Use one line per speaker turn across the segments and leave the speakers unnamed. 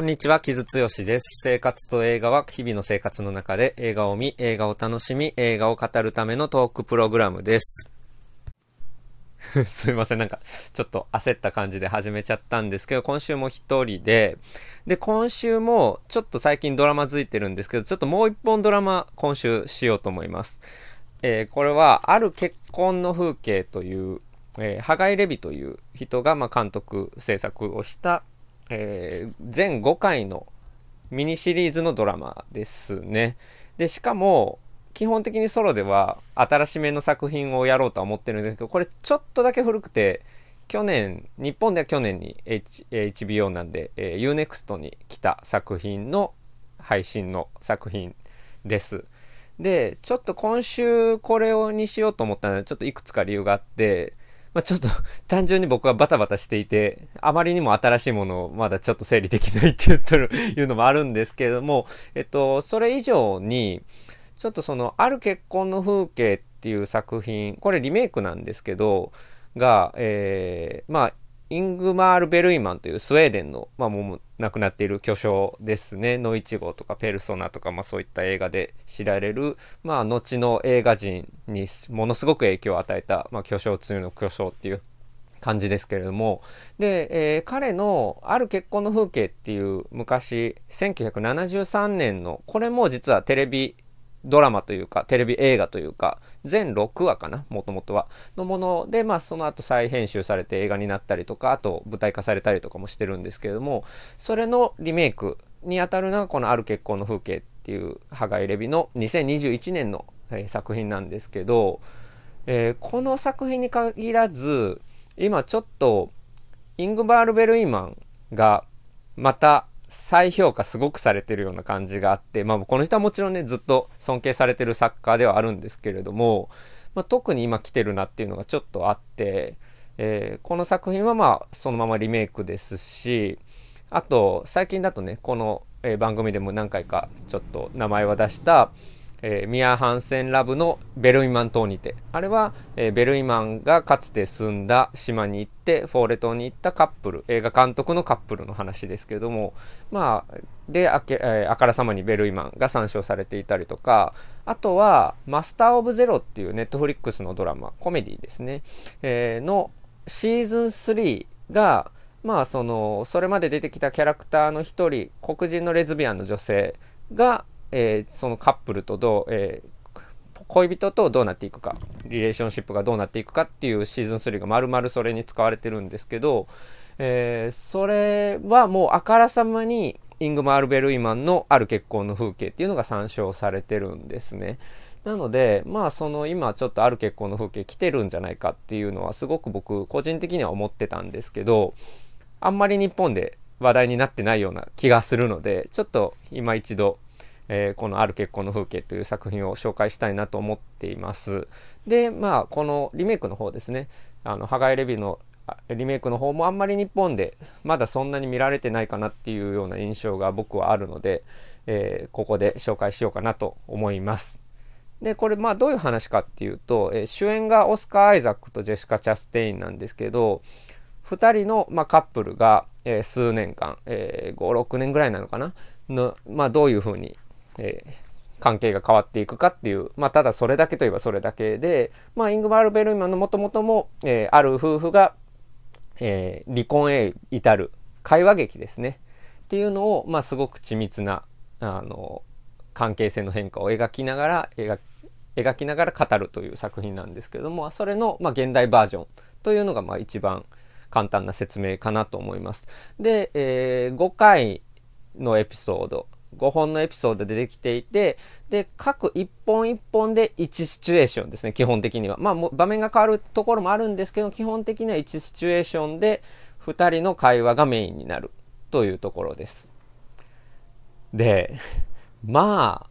こんにちは、木津剛です。生活と映画は日々の生活の中で映画を見、映画を楽しみ、映画を語るためのトークプログラムです。すいません、なんかちょっと焦った感じで始めちゃったんですけど、今週も一人で、で、今週もちょっと最近ドラマ付いてるんですけど、ちょっともう一本ドラマ今週しようと思います。えー、これは、ある結婚の風景という、えー、ハガイ・レビという人が、まあ、監督、制作をしたえー、全5回のミニシリーズのドラマですね。で、しかも、基本的にソロでは新しめの作品をやろうとは思ってるんですけど、これちょっとだけ古くて、去年、日本では去年に、H、HBO なんで、えー、UNEXT に来た作品の配信の作品です。で、ちょっと今週これをにしようと思ったのはちょっといくつか理由があって、まあ、ちょっと単純に僕はバタバタしていて、あまりにも新しいものをまだちょっと整理できないって言ってる、いうのもあるんですけれども、えっと、それ以上に、ちょっとその、ある結婚の風景っていう作品、これリメイクなんですけど、が、えー、まあ、イングマール・ベルイマンというスウェーデンの、まあ、もう亡くなっている巨匠ですね。ノイチゴとかペルソナとか、まあ、そういった映画で知られる、まあ、後の映画人にものすごく影響を与えた、まあ、巨匠2の巨匠っていう感じですけれども、で、えー、彼のある結婚の風景っていう昔、1973年の、これも実はテレビドラマというか、テレビ映画というか、全6話かな、もともとは、のもので、まあ、その後再編集されて映画になったりとか、あと舞台化されたりとかもしてるんですけれども、それのリメイクにあたるのが、このある結婚の風景っていう、ハガイレビの2021年の、えー、作品なんですけど、えー、この作品に限らず、今ちょっと、イングバール・ベルイマンが、また再評価すごくされてるような感じがあって、まあ、この人はもちろんねずっと尊敬されてる作家ではあるんですけれども、まあ、特に今来てるなっていうのがちょっとあって、えー、この作品はまあそのままリメイクですしあと最近だとねこの番組でも何回かちょっと名前は出したえー、ミア・ハンセンラブのベルイマン島にて、あれは、えー、ベルイマンがかつて住んだ島に行って、フォーレ島に行ったカップル、映画監督のカップルの話ですけれども、まあ、で、あけえー、あからさまにベルイマンが参照されていたりとか、あとは、マスター・オブ・ゼロっていうネットフリックスのドラマ、コメディですね、えー、のシーズン3が、まあ、その、それまで出てきたキャラクターの一人、黒人のレズビアンの女性が、えー、そのカップルとどう、えー、恋人とどうなっていくか、リレーションシップがどうなっていくかっていうシーズン3が丸々それに使われてるんですけど、えー、それはもうあからさまにイングマール・ベルイマンのある結婚の風景っていうのが参照されてるんですね。なので、まあその今ちょっとある結婚の風景来てるんじゃないかっていうのはすごく僕個人的には思ってたんですけど、あんまり日本で話題になってないような気がするので、ちょっと今一度えー、このある結婚の風景という作品を紹介したいなと思っています。で、まあ、このリメイクの方ですね、あの、ハガイレビのリメイクの方もあんまり日本でまだそんなに見られてないかなっていうような印象が僕はあるので、えー、ここで紹介しようかなと思います。で、これまあどういう話かっていうと、えー、主演がオスカー・アイザックとジェシカ・チャステインなんですけど、2人の、まあ、カップルが、えー、数年間、えー、5、6年ぐらいなのかな？の、まあ、どういうふうにえー、関係が変わっていくかっていう、まあ、ただそれだけといえばそれだけで、まあ、イングバール・ベルイマンのもともとも、えー、ある夫婦が、えー、離婚へ至る会話劇ですね。っていうのを、まあ、すごく緻密な、あの、関係性の変化を描きながら、描描きながら語るという作品なんですけども、それの、まあ、現代バージョンというのが、まあ、一番簡単な説明かなと思います。で、えー、5回のエピソード5本のエピソードでできていて、で、各1本1本で1シチュエーションですね、基本的には。まあ、場面が変わるところもあるんですけど、基本的には1シチュエーションで2人の会話がメインになるというところです。で、まあ、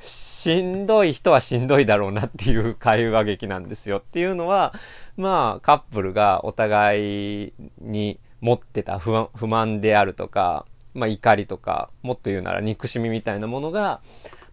しんどい人はしんどいだろうなっていう会話劇なんですよ。っていうのは、まあ、カップルがお互いに持ってた不満であるとか、まあ、怒りとか、もっと言うなら憎しみみたいなものが、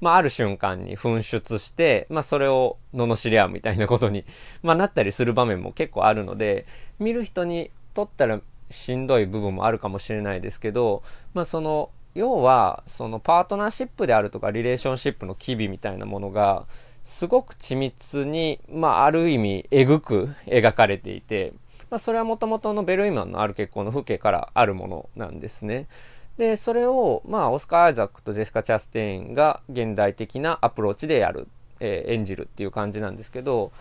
まあ、ある瞬間に噴出して、まあ、それを罵り合うみたいなことに、まあ、なったりする場面も結構あるので、見る人にとったらしんどい部分もあるかもしれないですけど、まあその、要は、そのパートナーシップであるとか、リレーションシップの機微みたいなものが、すごく緻密に、まあ、ある意味、えぐく描かれていて、まあ、それはもともとのベルイマンのある結婚の風景からあるものなんですね。で、それを、まあ、オスカー・アイザックとジェシカ・チャステインが現代的なアプローチでやる、えー、演じるっていう感じなんですけど、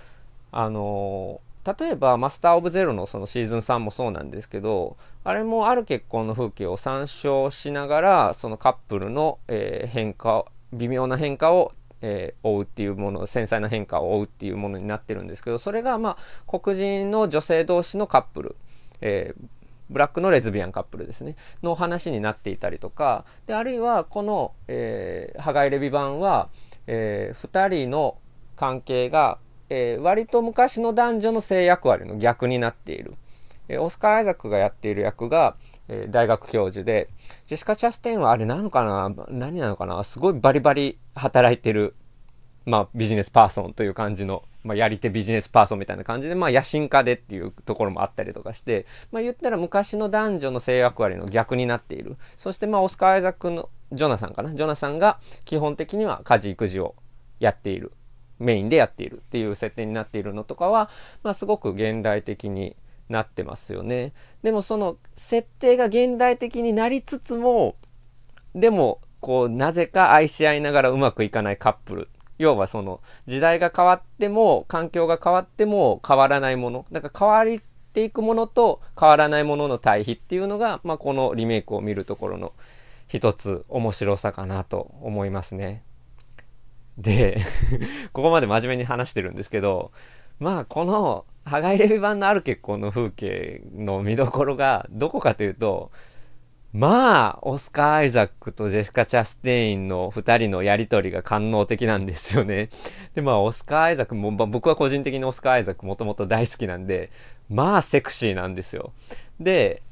あのー、例えば、マスター・オブ・ゼロのそのシーズン3もそうなんですけど、あれもある結婚の風景を参照しながら、そのカップルの、えー、変化、微妙な変化をえー、追うっていうもの、繊細な変化を追うっていうものになってるんですけど、それがまあ、黒人の女性同士のカップル、えー、ブラックのレズビアンカップルですね、の話になっていたりとか、であるいはこの、えー、ハガイレビ版は、えー、2人の関係が、えー、割と昔の男女の性役割の逆になっている。えー、オスカー・アイザックがやっている役が、えー、大学教授で、ジェシカ・チャステンはあれなのかな何なのかなすごいバリバリ働いてる、まあ、ビジネスパーソンという感じの、まあ、やり手ビジネスパーソンみたいな感じで、まあ、野心家でっていうところもあったりとかして、まあ、言ったら昔の男女の性役割の逆になっている。そして、まあ、オスカー・アイザックの、ジョナサンかなジョナサンが基本的には家事育児をやっている。メインでやっているっていう設定になっているのとかは、まあ、すごく現代的になってますよね。でもその設定が現代的になりつつも、でも、こう、なぜか愛し合いながらうまくいかないカップル。要はその、時代が変わっても、環境が変わっても変わらないもの。だから変わっていくものと変わらないものの対比っていうのが、まあ、このリメイクを見るところの一つ面白さかなと思いますね。で、ここまで真面目に話してるんですけど、まあ、この、ハガイレビ版のある結婚の風景の見どころが、どこかというと、まあ、オスカー・アイザックとジェシカ・チャステインの二人のやりとりが官能的なんですよね。で、まあ、オスカー・アイザックも、まあ、僕は個人的にオスカー・アイザックもともと大好きなんで、まあ、セクシーなんですよ。で、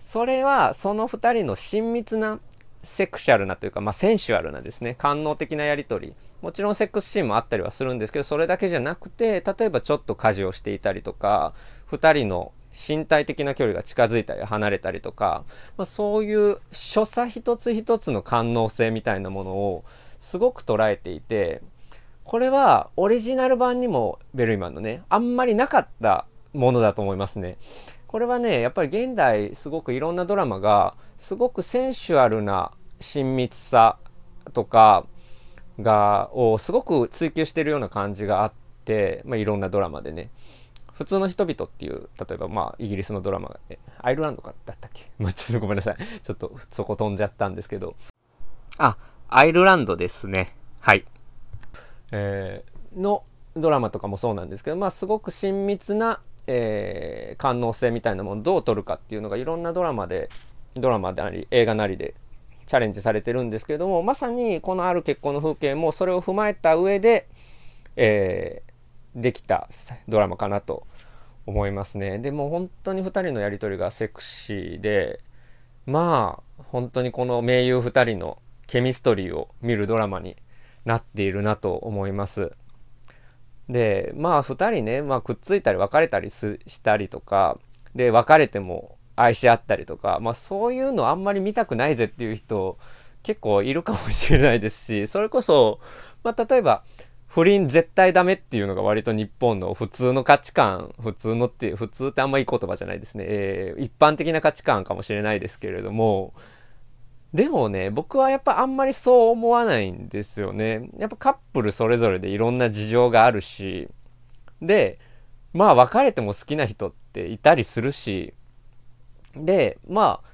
それは、その二人の親密なセクシャルなというか、まあ、センシュアルなですね、官能的なやりとり。もちろんセックスシーンもあったりはするんですけど、それだけじゃなくて、例えばちょっと家事をしていたりとか、二人の身体的な距離が近づいたり離れたりとか、まあ、そういう所作一つ一つの官能性みたいなものをすごく捉えていて、これはオリジナル版にもベルイマンのね、あんまりなかったものだと思いますね。これはね、やっぱり現代すごくいろんなドラマがすごくセンシュアルな親密さとかが、をすごく追求してるような感じがあって、まあ、いろんなドラマでね。普通の人々っていう、例えばまあ、イギリスのドラマアイルランドかだったっけ？まあ、ちょっとごめんなさい。ちょっとそこ飛んじゃったんですけど。あ、アイルランドですね。はい。えー、のドラマとかもそうなんですけど、まあ、すごく親密なえー、官能性みたいなものをどう取るかっていうのがいろんなドラマで、ドラマであり、映画なりでチャレンジされてるんですけども、まさにこのある結婚の風景もそれを踏まえた上で、えー、できたドラマかなと思いますね。でも本当に2人のやりとりがセクシーで、まあ、本当にこの盟友2人のケミストリーを見るドラマになっているなと思います。で、まあ二人ね、まあくっついたり別れたりしたりとか、で、別れても愛し合ったりとか、まあそういうのあんまり見たくないぜっていう人結構いるかもしれないですし、それこそ、まあ例えば、不倫絶対ダメっていうのが割と日本の普通の価値観、普通のって、普通ってあんまいい言葉じゃないですね。えー、一般的な価値観かもしれないですけれども、でもね、僕はやっぱあんまりそう思わないんですよね。やっぱカップルそれぞれでいろんな事情があるし、で、まあ別れても好きな人っていたりするし、で、まあ、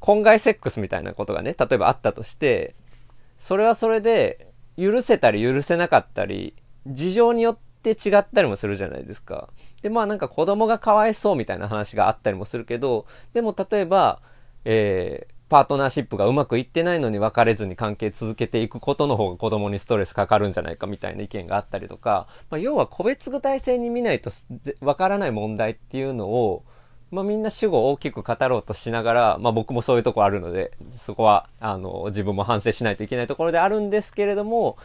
婚外セックスみたいなことがね、例えばあったとして、それはそれで許せたり許せなかったり、事情によって違ったりもするじゃないですか。で、まあなんか子供がかわいそうみたいな話があったりもするけど、でも例えば、えー、パートナーシップがうまくいってないのに別れずに関係続けていくことの方が子供にストレスかかるんじゃないかみたいな意見があったりとか、まあ、要は個別具体性に見ないとわからない問題っていうのを、まあ、みんな主語を大きく語ろうとしながら、まあ、僕もそういうとこあるので、そこは、あの、自分も反省しないといけないところであるんですけれども、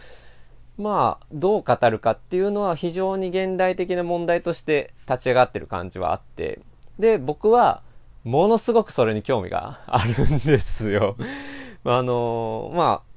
まあ、どう語るかっていうのは非常に現代的な問題として立ち上がってる感じはあって、で、僕は、ものすごくそれに興味があるんですよ。あのまあ、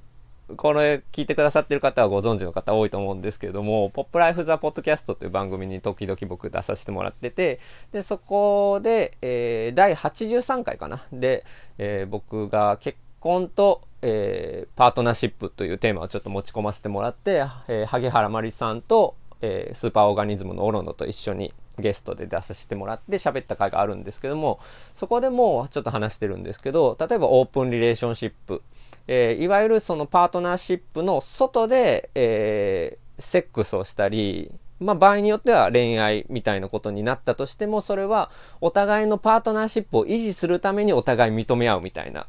これ聞いてくださってる方はご存知の方多いと思うんですけれども、ポップライフザポッドキャストという番組に時々僕出させてもらってて、で、そこで、えー、第83回かな。で、えー、僕が結婚と、えー、パートナーシップというテーマをちょっと持ち込ませてもらって、えー、萩原まりさんと、えー、スーパーオーガニズムのオロノと一緒にゲストで出させてもらって喋った回があるんですけども、そこでもちょっと話してるんですけど、例えばオープンリレーションシップ、えー、いわゆるそのパートナーシップの外で、えー、セックスをしたり、まあ場合によっては恋愛みたいなことになったとしても、それはお互いのパートナーシップを維持するためにお互い認め合うみたいな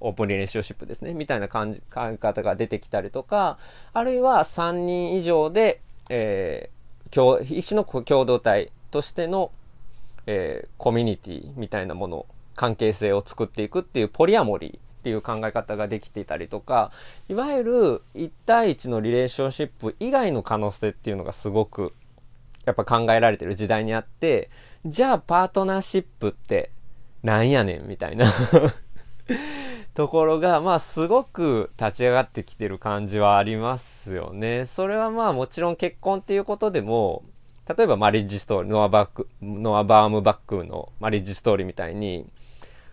オープンリレーションシップですね、みたいな感じ、考え方が出てきたりとか、あるいは3人以上で、えー、一種の共同体としての、えー、コミュニティみたいなもの、関係性を作っていくっていうポリアモリーっていう考え方ができていたりとか、いわゆる1対1のリレーションシップ以外の可能性っていうのがすごくやっぱ考えられてる時代にあって、じゃあパートナーシップってなんやねんみたいな ところが、まあすごく立ち上がってきてる感じはありますよね。それはまあもちろん結婚っていうことでも、例えばマリッジストーリー、ノアバック、ノアバームバックのマリッジストーリーみたいに、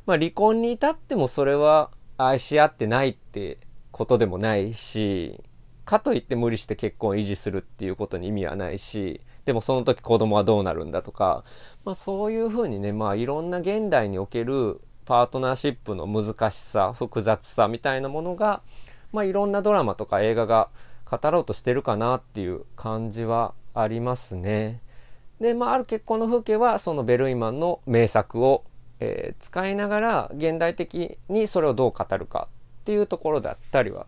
まあ離婚に至ってもそれは愛し合ってないってことでもないし、かといって無理して結婚を維持するっていうことに意味はないし、でもその時子供はどうなるんだとか、まあそういうふうにね、まあいろんな現代におけるパートナーシップの難しさ、複雑さみたいなものが、まあいろんなドラマとか映画が語ろうとしてるかなっていう感じはありますね。で、まあ、ある結婚の風景はそのベルイマンの名作を、えー、使いながら現代的にそれをどう語るかっていうところだったりは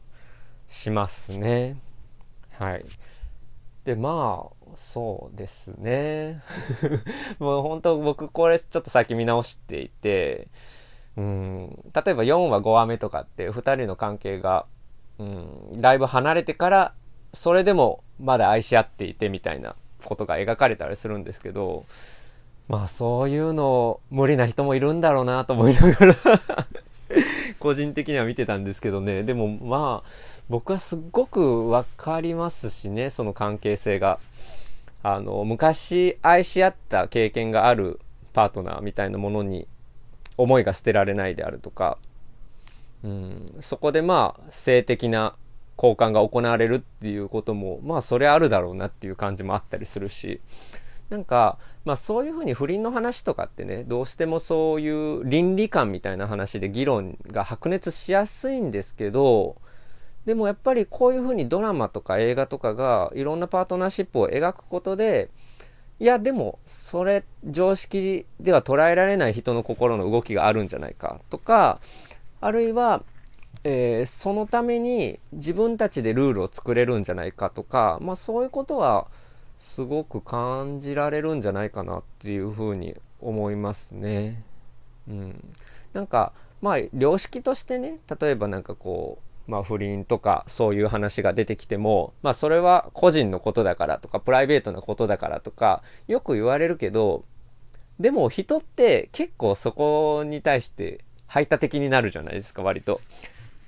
しますね。はい。で、まあ、そうですね。もう本当僕これちょっと最近見直していて、うん、例えば4話5話目とかって2人の関係が、うん、だいぶ離れてからそれでもまだ愛し合っていてみたいなことが描かれたりするんですけど、まあそういうの無理な人もいるんだろうなと思いながら 個人的には見てたんですけどね。でもまあ僕はすごくわかりますしね、その関係性が。あの、昔愛し合った経験があるパートナーみたいなものに思いが捨てられないであるとか、うん、そこでまあ性的な交換が行われるっていうことも、まあそれあるだろうなっていう感じもあったりするし、なんか、まあそういうふうに不倫の話とかってね、どうしてもそういう倫理観みたいな話で議論が白熱しやすいんですけど、でもやっぱりこういうふうにドラマとか映画とかがいろんなパートナーシップを描くことで、いやでもそれ常識では捉えられない人の心の動きがあるんじゃないかとか、あるいはえー、そのために自分たちでルールを作れるんじゃないかとか、まあそういうことはすごく感じられるんじゃないかなっていうふうに思いますね。うん。なんか、まあ良識としてね、例えばなんかこう、まあ不倫とかそういう話が出てきても、まあそれは個人のことだからとか、プライベートなことだからとか、よく言われるけど、でも人って結構そこに対して排他的になるじゃないですか、割と。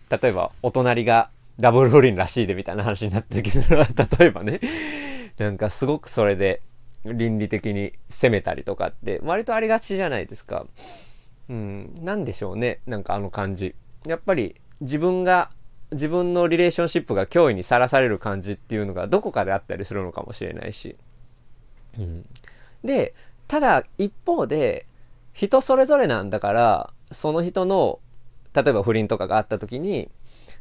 例えば、お隣がダブル不倫らしいでみたいな話になった時例えばね、なんかすごくそれで倫理的に責めたりとかって割とありがちじゃないですか。うん、なんでしょうね、なんかあの感じ。やっぱり自分が、自分のリレーションシップが脅威にさらされる感じっていうのがどこかであったりするのかもしれないし。うん、で、ただ一方で、人それぞれなんだから、その人の例えば不倫とかがあった時に、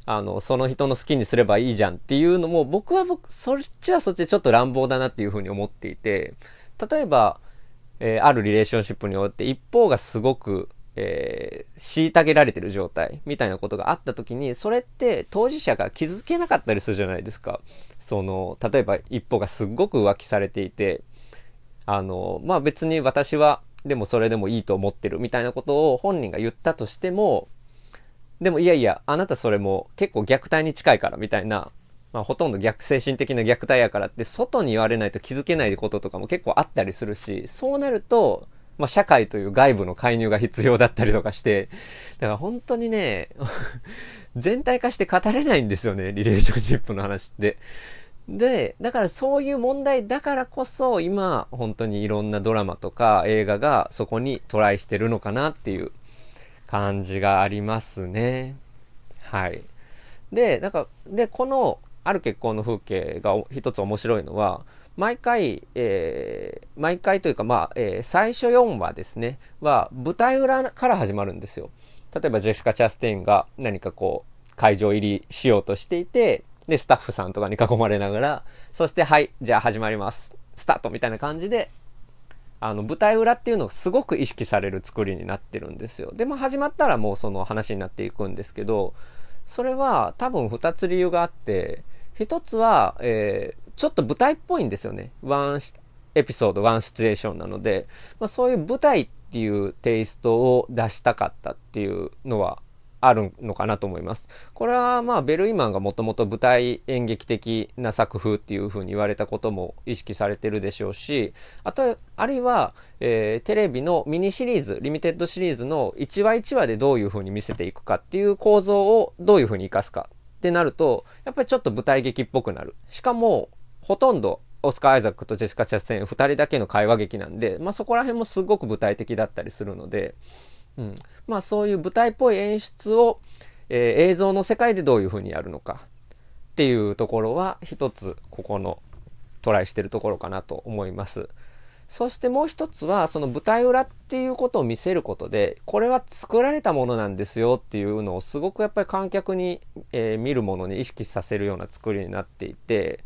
あの、その人の好きにすればいいじゃんっていうのも、僕は僕、そっちはそっちでちょっと乱暴だなっていうふうに思っていて、例えば、えー、あるリレーションシップにおいて一方がすごく、えー、虐げられてる状態みたいなことがあった時に、それって当事者が気づけなかったりするじゃないですか。その、例えば一方がすっごく浮気されていて、あの、まあ別に私はでもそれでもいいと思ってるみたいなことを本人が言ったとしても、でもいやいや、あなたそれも結構虐待に近いからみたいな、まあ、ほとんど逆精神的な虐待やからって外に言われないと気づけないこととかも結構あったりするし、そうなると、まあ、社会という外部の介入が必要だったりとかして、だから本当にね、全体化して語れないんですよね、リレーションシップの話って。で、だからそういう問題だからこそ、今、本当にいろんなドラマとか映画がそこにトライしてるのかなっていう感じがありますね。はい。で、なんか、で、この、ある結婚の風景が一つ面白いのは、毎回、えー、毎回というか、まあ、えー、最初4話ですね、は舞台裏から始まるんですよ。例えば、ジェシカ・チャステインが何かこう、会場入りしようとしていて、で、スタッフさんとかに囲まれながら、そして、はい、じゃあ始まります。スタートみたいな感じで、あの、舞台裏っていうのをすごく意識される作りになってるんですよ。でも始まったらもうその話になっていくんですけど、それは多分2つ理由があって、1つは、えー、ちょっと舞台っぽいんですよね。ワンエピソード、ワンシチュエーションなので、まあ、そういう舞台っていうテイストを出したかったっていうのはあるのかなと思います。これはまあベルイマンがもともと舞台演劇的な作風っていうふうに言われたことも意識されてるでしょうし、あと、あるいは、えー、テレビのミニシリーズ、リミテッドシリーズの1話1話でどういうふうに見せていくかっていう構造をどういうふうに活かすかってなると、やっぱりちょっと舞台劇っぽくなる。しかも、ほとんどオスカー・アイザックとジェシカ・チャステン2人だけの会話劇なんで、まあそこら辺もすごく舞台的だったりするので、うん、まあそういう舞台っぽい演出を、えー、映像の世界でどういうふうにやるのかっていうところは一つここのトライしてるところかなと思います。そしてもう一つはその舞台裏っていうことを見せることでこれは作られたものなんですよっていうのをすごくやっぱり観客に、えー、見るものに意識させるような作りになっていて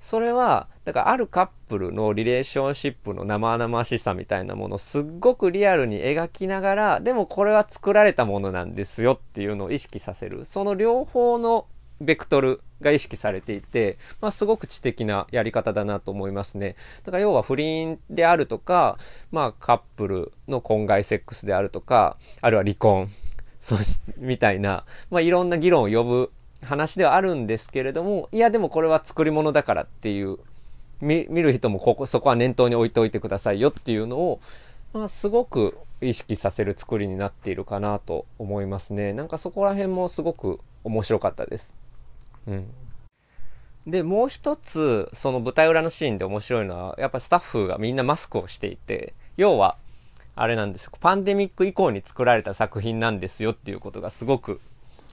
それは、だからあるカップルのリレーションシップの生々しさみたいなものをすっごくリアルに描きながら、でもこれは作られたものなんですよっていうのを意識させる。その両方のベクトルが意識されていて、まあ、すごく知的なやり方だなと思いますね。だから要は不倫であるとか、まあカップルの婚外セックスであるとか、あるいは離婚、そし、みたいな、まあいろんな議論を呼ぶ話ではあるんですけれども、いやでもこれは作り物だからっていう、見る人もここ、そこは念頭に置いておいてくださいよっていうのを、まあ、すごく意識させる作りになっているかなと思いますね。なんかそこら辺もすごく面白かったです。うん。で、もう一つ、その舞台裏のシーンで面白いのは、やっぱスタッフがみんなマスクをしていて、要は、あれなんですよ。パンデミック以降に作られた作品なんですよっていうことがすごく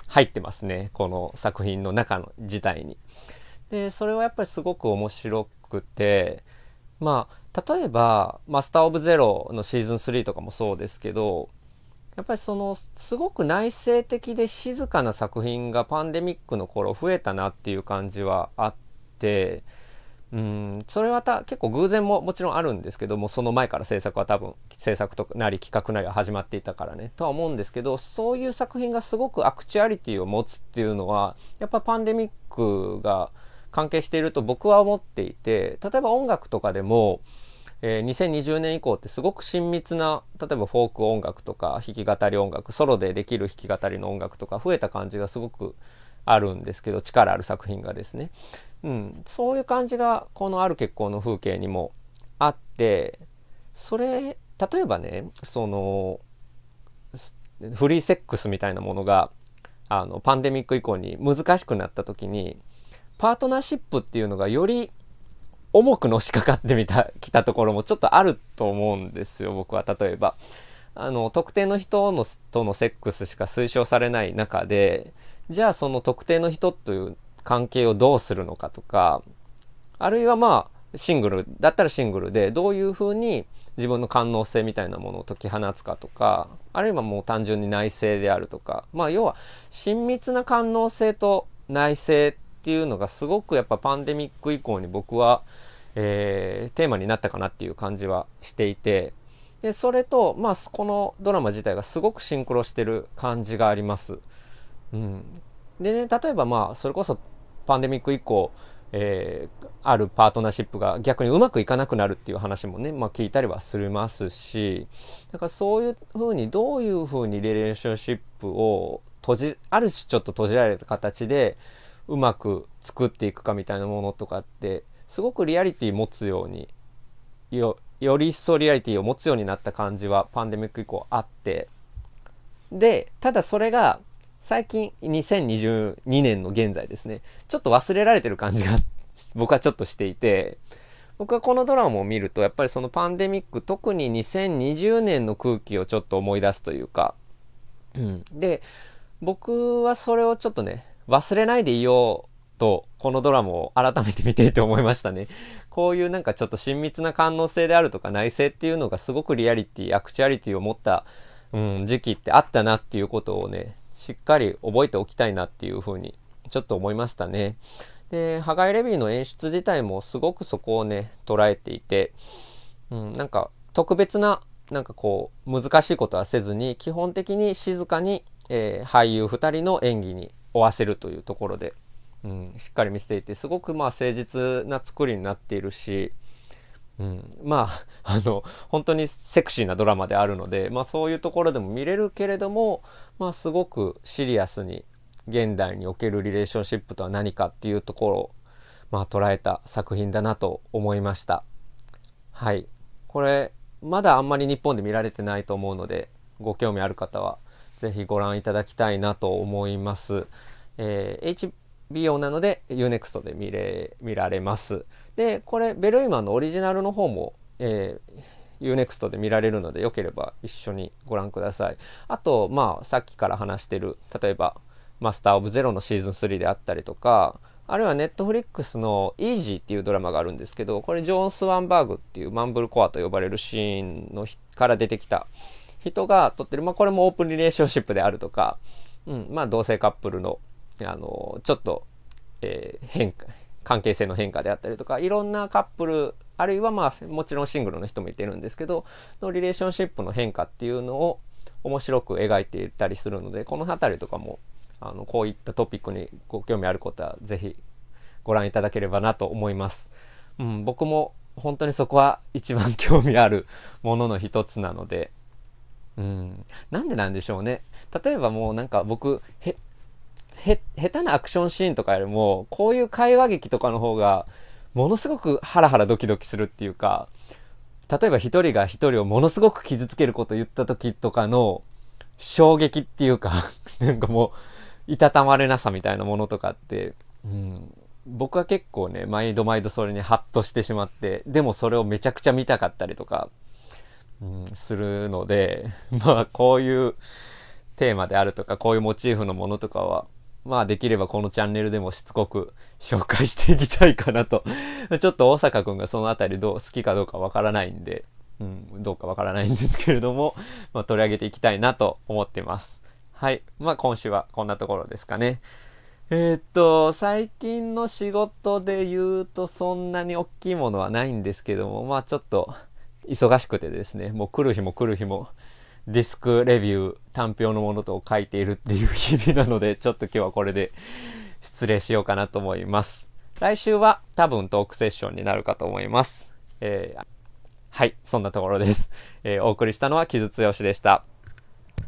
入ってますね。この作品の中の自体に。で、それはやっぱりすごく面白くて、まあ、例えば、マスター・オブ・ゼロのシーズン3とかもそうですけど、やっぱりその、すごく内省的で静かな作品がパンデミックの頃増えたなっていう感じはあって、うん、それはた結構偶然ももちろんあるんですけども、その前から制作は多分、制作となり企画なりは始まっていたからね、とは思うんですけど、そういう作品がすごくアクチュアリティを持つっていうのは、やっぱパンデミックが関係していると僕は思っていて、例えば音楽とかでも、えー、2020年以降ってすごく親密な、例えばフォーク音楽とか弾き語り音楽、ソロでできる弾き語りの音楽とか増えた感じがすごくあるんですけど、力ある作品がですね。うん、そういう感じがこのある結婚の風景にもあってそれ例えばねそのフリーセックスみたいなものがあのパンデミック以降に難しくなった時にパートナーシップっていうのがより重くのしかかってみたきたところもちょっとあると思うんですよ僕は例えば。あの特定の人のとのセックスしか推奨されない中でじゃあその特定の人という関係をどうするのかとか、あるいはまあ、シングルだったらシングルでどういうふうに自分の官能性みたいなものを解き放つかとかあるいはもう単純に内政であるとかまあ要は親密な官能性と内政っていうのがすごくやっぱパンデミック以降に僕は、えー、テーマになったかなっていう感じはしていてでそれとまあこのドラマ自体がすごくシンクロしてる感じがあります。うん、でね例えばまあそれこそパンデミック以降、えー、あるパートナーシップが逆にうまくいかなくなるっていう話もね、まあ、聞いたりはしますし、だからそういうふうにどういうふうにリレーションシップを閉じ、ある種ちょっと閉じられた形でうまく作っていくかみたいなものとかって、すごくリアリティ持つようによより一層リアリティを持つようになった感じはパンデミック以降あって、で、ただそれが最近2022年の現在ですね、ちょっと忘れられてる感じが 僕はちょっとしていて、僕はこのドラマを見ると、やっぱりそのパンデミック、特に2020年の空気をちょっと思い出すというか、うん。で、僕はそれをちょっとね、忘れないでいようと、このドラマを改めて見ていて思いましたね。こういうなんかちょっと親密な官能性であるとか内省っていうのがすごくリアリティ、アクチュアリティを持った、うん、時期ってあったなっていうことをね、しっかり覚えておきたいなっていうふうにちょっと思いましたね。で、ハガイ・レビーの演出自体もすごくそこをね、捉えていて、うん、なんか特別な、なんかこう、難しいことはせずに、基本的に静かに、えー、俳優2人の演技に追わせるというところで、うん、しっかり見せていて、すごくまあ誠実な作りになっているし、うん、まあ、あの、本当にセクシーなドラマであるので、まあそういうところでも見れるけれども、まあすごくシリアスに現代におけるリレーションシップとは何かっていうところを、まあ、捉えた作品だなと思いました。はい。これ、まだあんまり日本で見られてないと思うので、ご興味ある方は、ぜひご覧いただきたいなと思います。えー、HBO なので Unext で見れ、見られます。で、これ、ベルイマンのオリジナルの方も、えー、Unext で見られるので、よければ一緒にご覧ください。あと、まあ、さっきから話してる、例えば、マスター・オブ・ゼロのシーズン3であったりとか、あるいはネットフリックスのイージーっていうドラマがあるんですけど、これジョーン・スワンバーグっていうマンブルコアと呼ばれるシーンのから出てきた人が撮ってる、まあこれもオープンリレーションシップであるとか、うん、まあ同性カップルの、あの、ちょっと、えー、変化、関係性の変化であったりとか、いろんなカップル、あるいはまあもちろんシングルの人もいてるんですけど、のリレーションシップの変化っていうのを面白く描いていたりするので、この辺りとかもあの、こういったトピックにご興味ある方は、ぜひご覧いただければなと思います。うん、僕も本当にそこは一番興味あるものの一つなので、うん、なんでなんでしょうね。例えばもうなんか僕、へ、へ、下手なアクションシーンとかよりも、こういう会話劇とかの方が、ものすごくハラハラドキドキするっていうか、例えば一人が一人をものすごく傷つけること言った時とかの衝撃っていうか なんかもう、いたたまれなさみたいなものとかって、うん、僕は結構ね、毎度毎度それにハッとしてしまって、でもそれをめちゃくちゃ見たかったりとか、うん、するので、まあこういうテーマであるとか、こういうモチーフのものとかは、まあできればこのチャンネルでもしつこく紹介していきたいかなと。ちょっと大阪くんがそのあたりどう好きかどうかわからないんで、うん、どうかわからないんですけれども、まあ、取り上げていきたいなと思ってます。はい。まあ今週はこんなところですかね。えー、っと、最近の仕事で言うとそんなに大きいものはないんですけども、まあちょっと忙しくてですね、もう来る日も来る日もディスクレビュー、単表のものと書いているっていう日々なので、ちょっと今日はこれで失礼しようかなと思います。来週は多分トークセッションになるかと思います。えー、はい、そんなところです。えー、お送りしたのは木津剛でした。